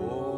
Oh.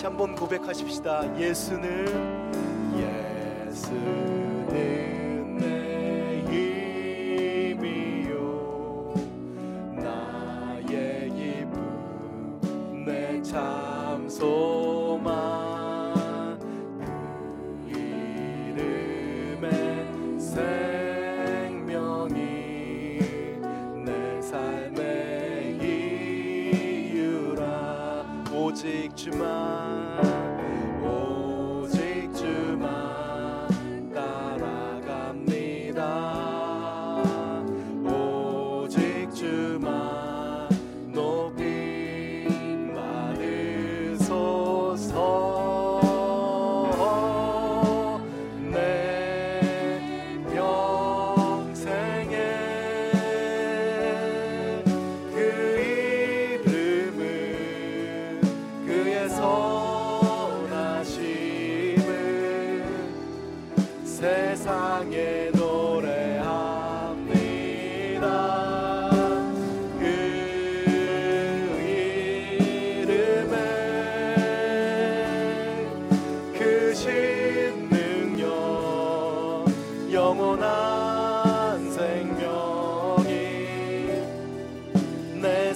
다시 한번 고백하십시다. 예수는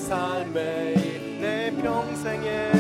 삶에 내 평생에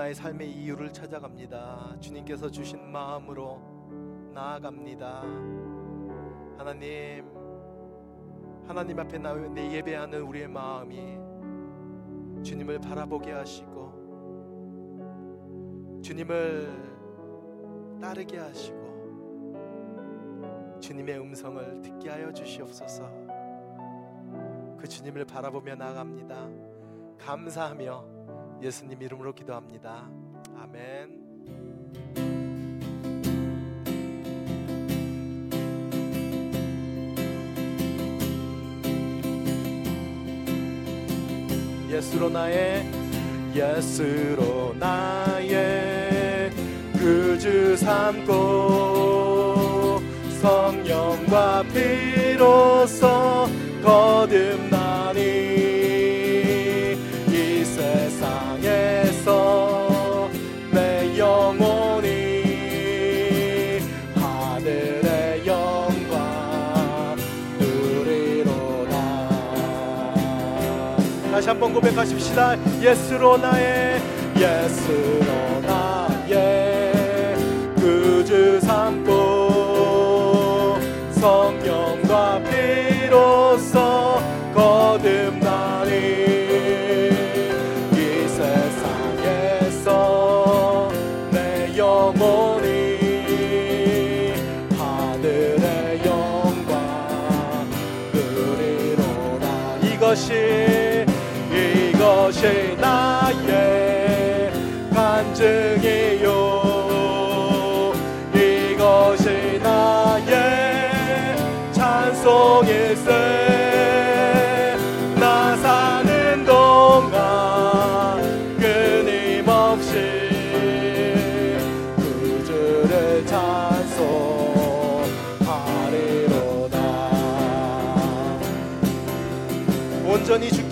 나의 삶의 이유를 찾아갑니다 주님께서 주신 마음으로 나아갑니다 하나님 하나님 앞에 나 내 예배하는 우리의 마음이 주님을 바라보게 하시고 주님을 따르게 하시고 주님의 음성을 듣게 하여 주시옵소서. 그 주님을 바라보며 나아갑니다. 감사하며 예수님 이름으로 기도합니다. 아멘. 예수로 나의 예수로 나의 구주 삼고 성령과 피로써 거듭 한번 고백하십시다. 예수로 나의 예수로 나의 구주 삼고 성령과 피로써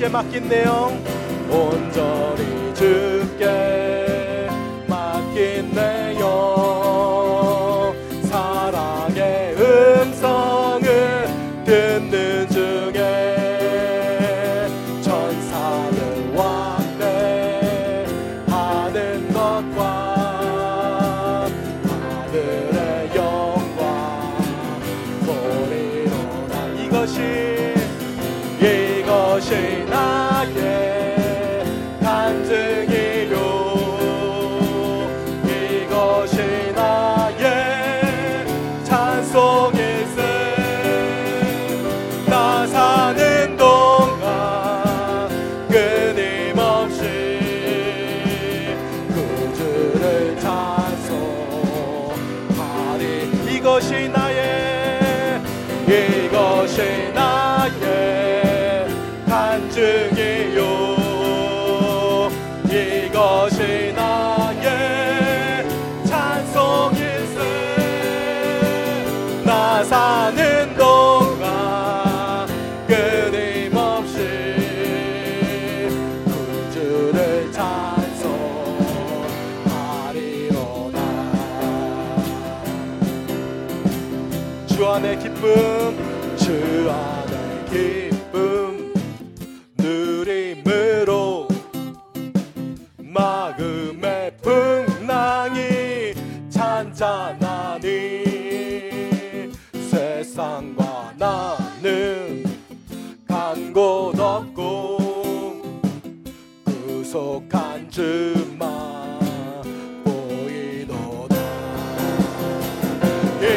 맡긴 내용 온전히 주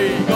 Hey.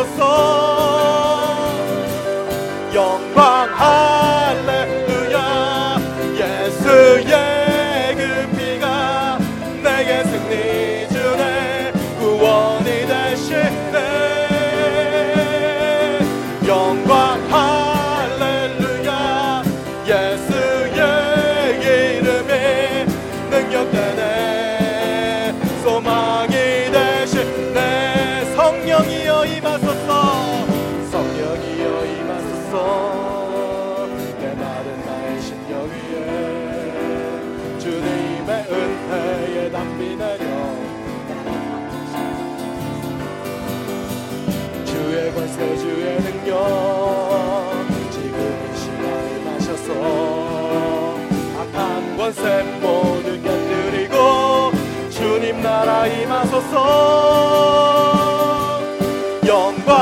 주옵소서. 영광 할렐루야. 예수의 주옵소서. 영광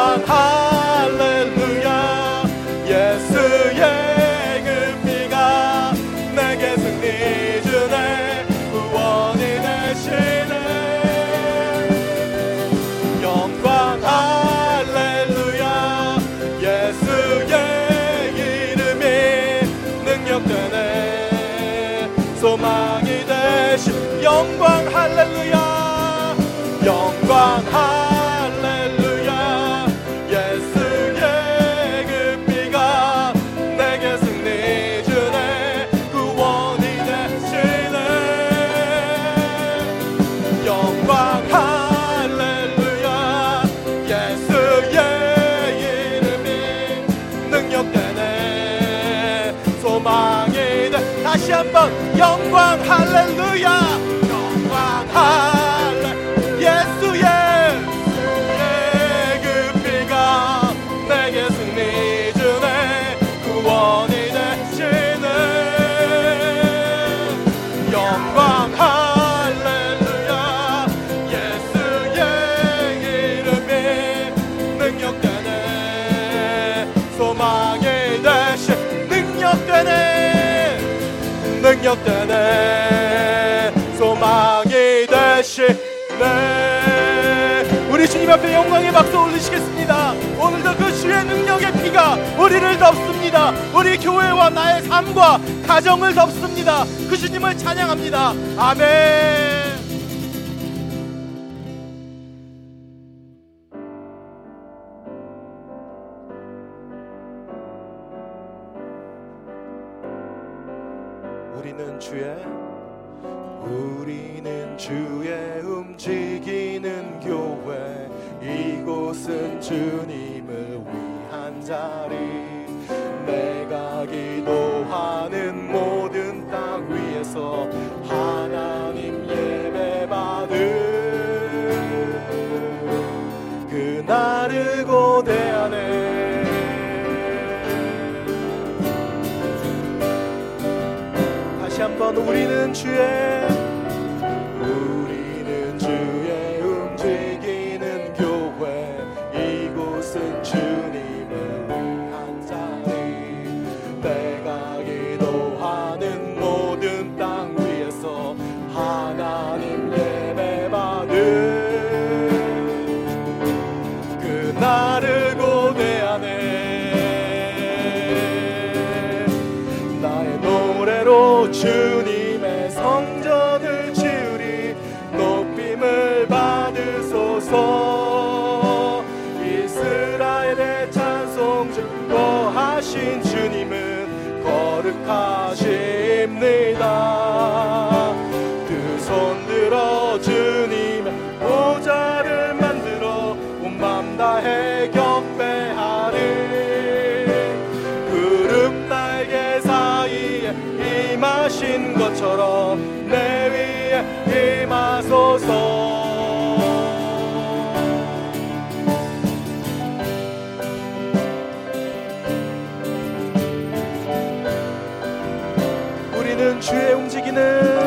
할 덮습니다. 우리 교회와 나의 삶과 가정을 덮습니다. 그 주님을 찬양합니다. 아멘. 우리는 주의 우리는 주의 움직이는 교회. 이곳은 주님을 위한 자리 내가 기도하는 모든 땅 위에서 하나님 예배 받을 그날을 고대하네. 다시 한번 우리는 주의 주의 움직이는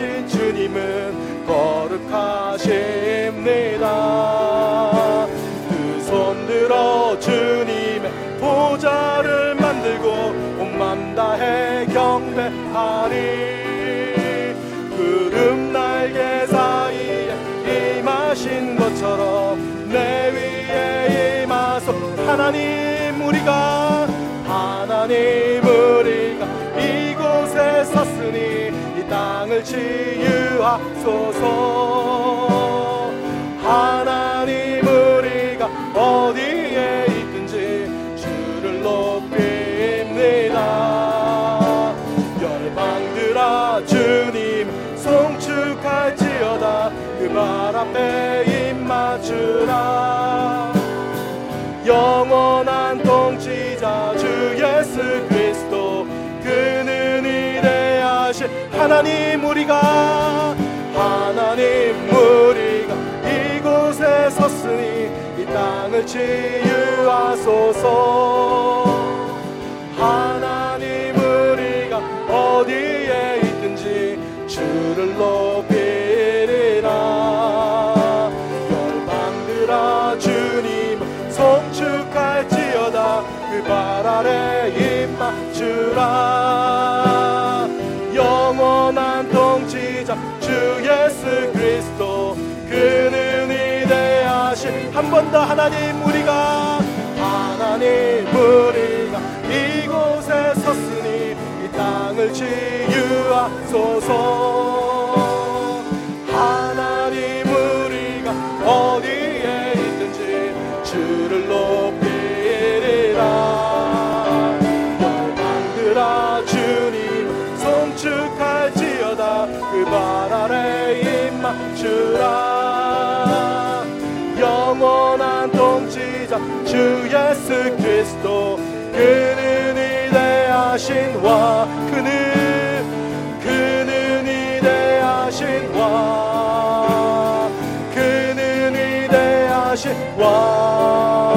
거하신 주님은 거룩하십니다. 두 손 들어 주님의 보좌를 만들고 온 맘 다해 경배하리 치유하소서. 하나님 우리가 어디에 있든지 주를 높입니다 열방들아 주님 송축할지어다. 그 발 앞에 입맞추라. 영원한 통치자 주 예수 그리스도 그는 이래하신 하나님 우리가 땅을 치유하소서. 하나님 우리가 어디에 있든지 주를 높 할렐루야 하나님 우리가 하나님 우리가 이곳에 섰으니 이 땅을 치유하소서. 하나님 우리가 어디에 있든지 주를 높이리라. 만들어 주님 송축할지어다. 그 발 아래 입맞추라. 영원한 통치자 주 예수 그리스도. 그는 위대하신 와 그는 그는 위대하신 와 그는 위대하신 와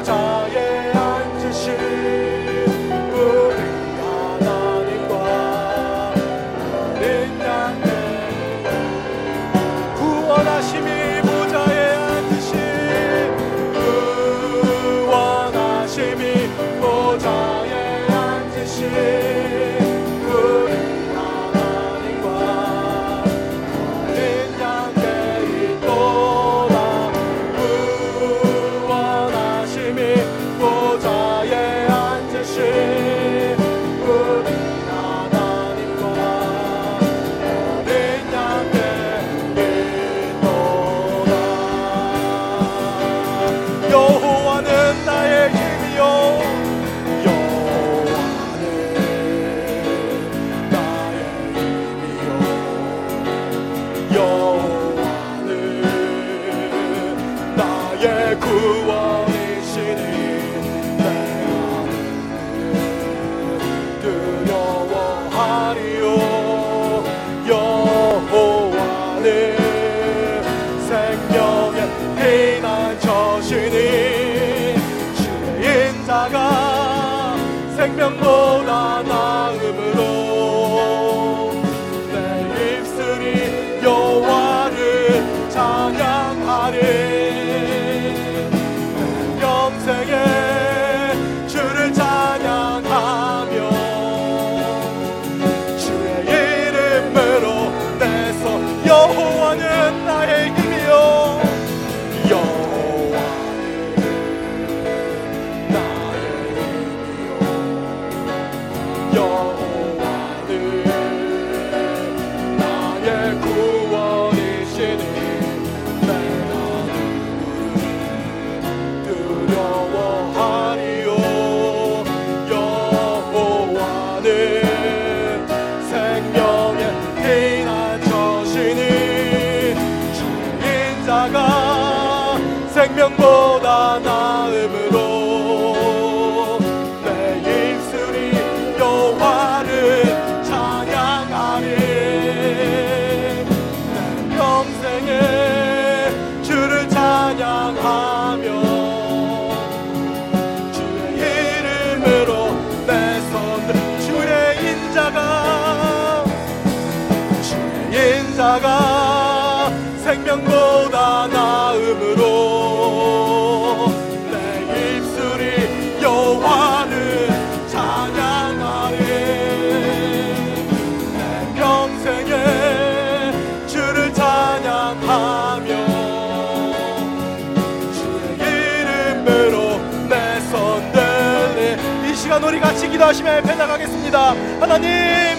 보자. 인자가 생명보다 나음으로 내 입술이 여호와를 찬양하리. 내 평생에 주를 찬양하며 주의 이름으로 내 손 들리. 이 시간 우리 같이 기도하시며 옆에 나가겠습니다. 하나님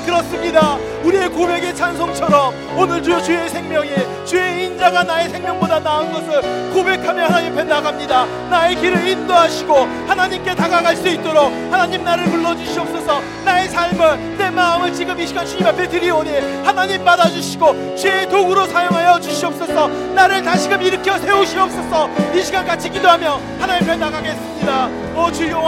그렇습니다 우리의 고백의 찬송처럼 오늘 주 주의 생명이 주의 인자가 나의 생명보다 나은 것을 고백하며 하나님 앞에 나갑니다. 나의 길을 인도하시고 하나님께 다가갈 수 있도록 하나님 나를 불러주시옵소서. 나의 삶을 내 마음을 지금 이 시간 주님 앞에 드리오니 하나님 받아주시고 주의 도구로 사용하여 주시옵소서. 나를 다시금 일으켜 세우시옵소서. 이 시간 같이 기도하며 하나님 앞에 나가겠습니다. 오 주여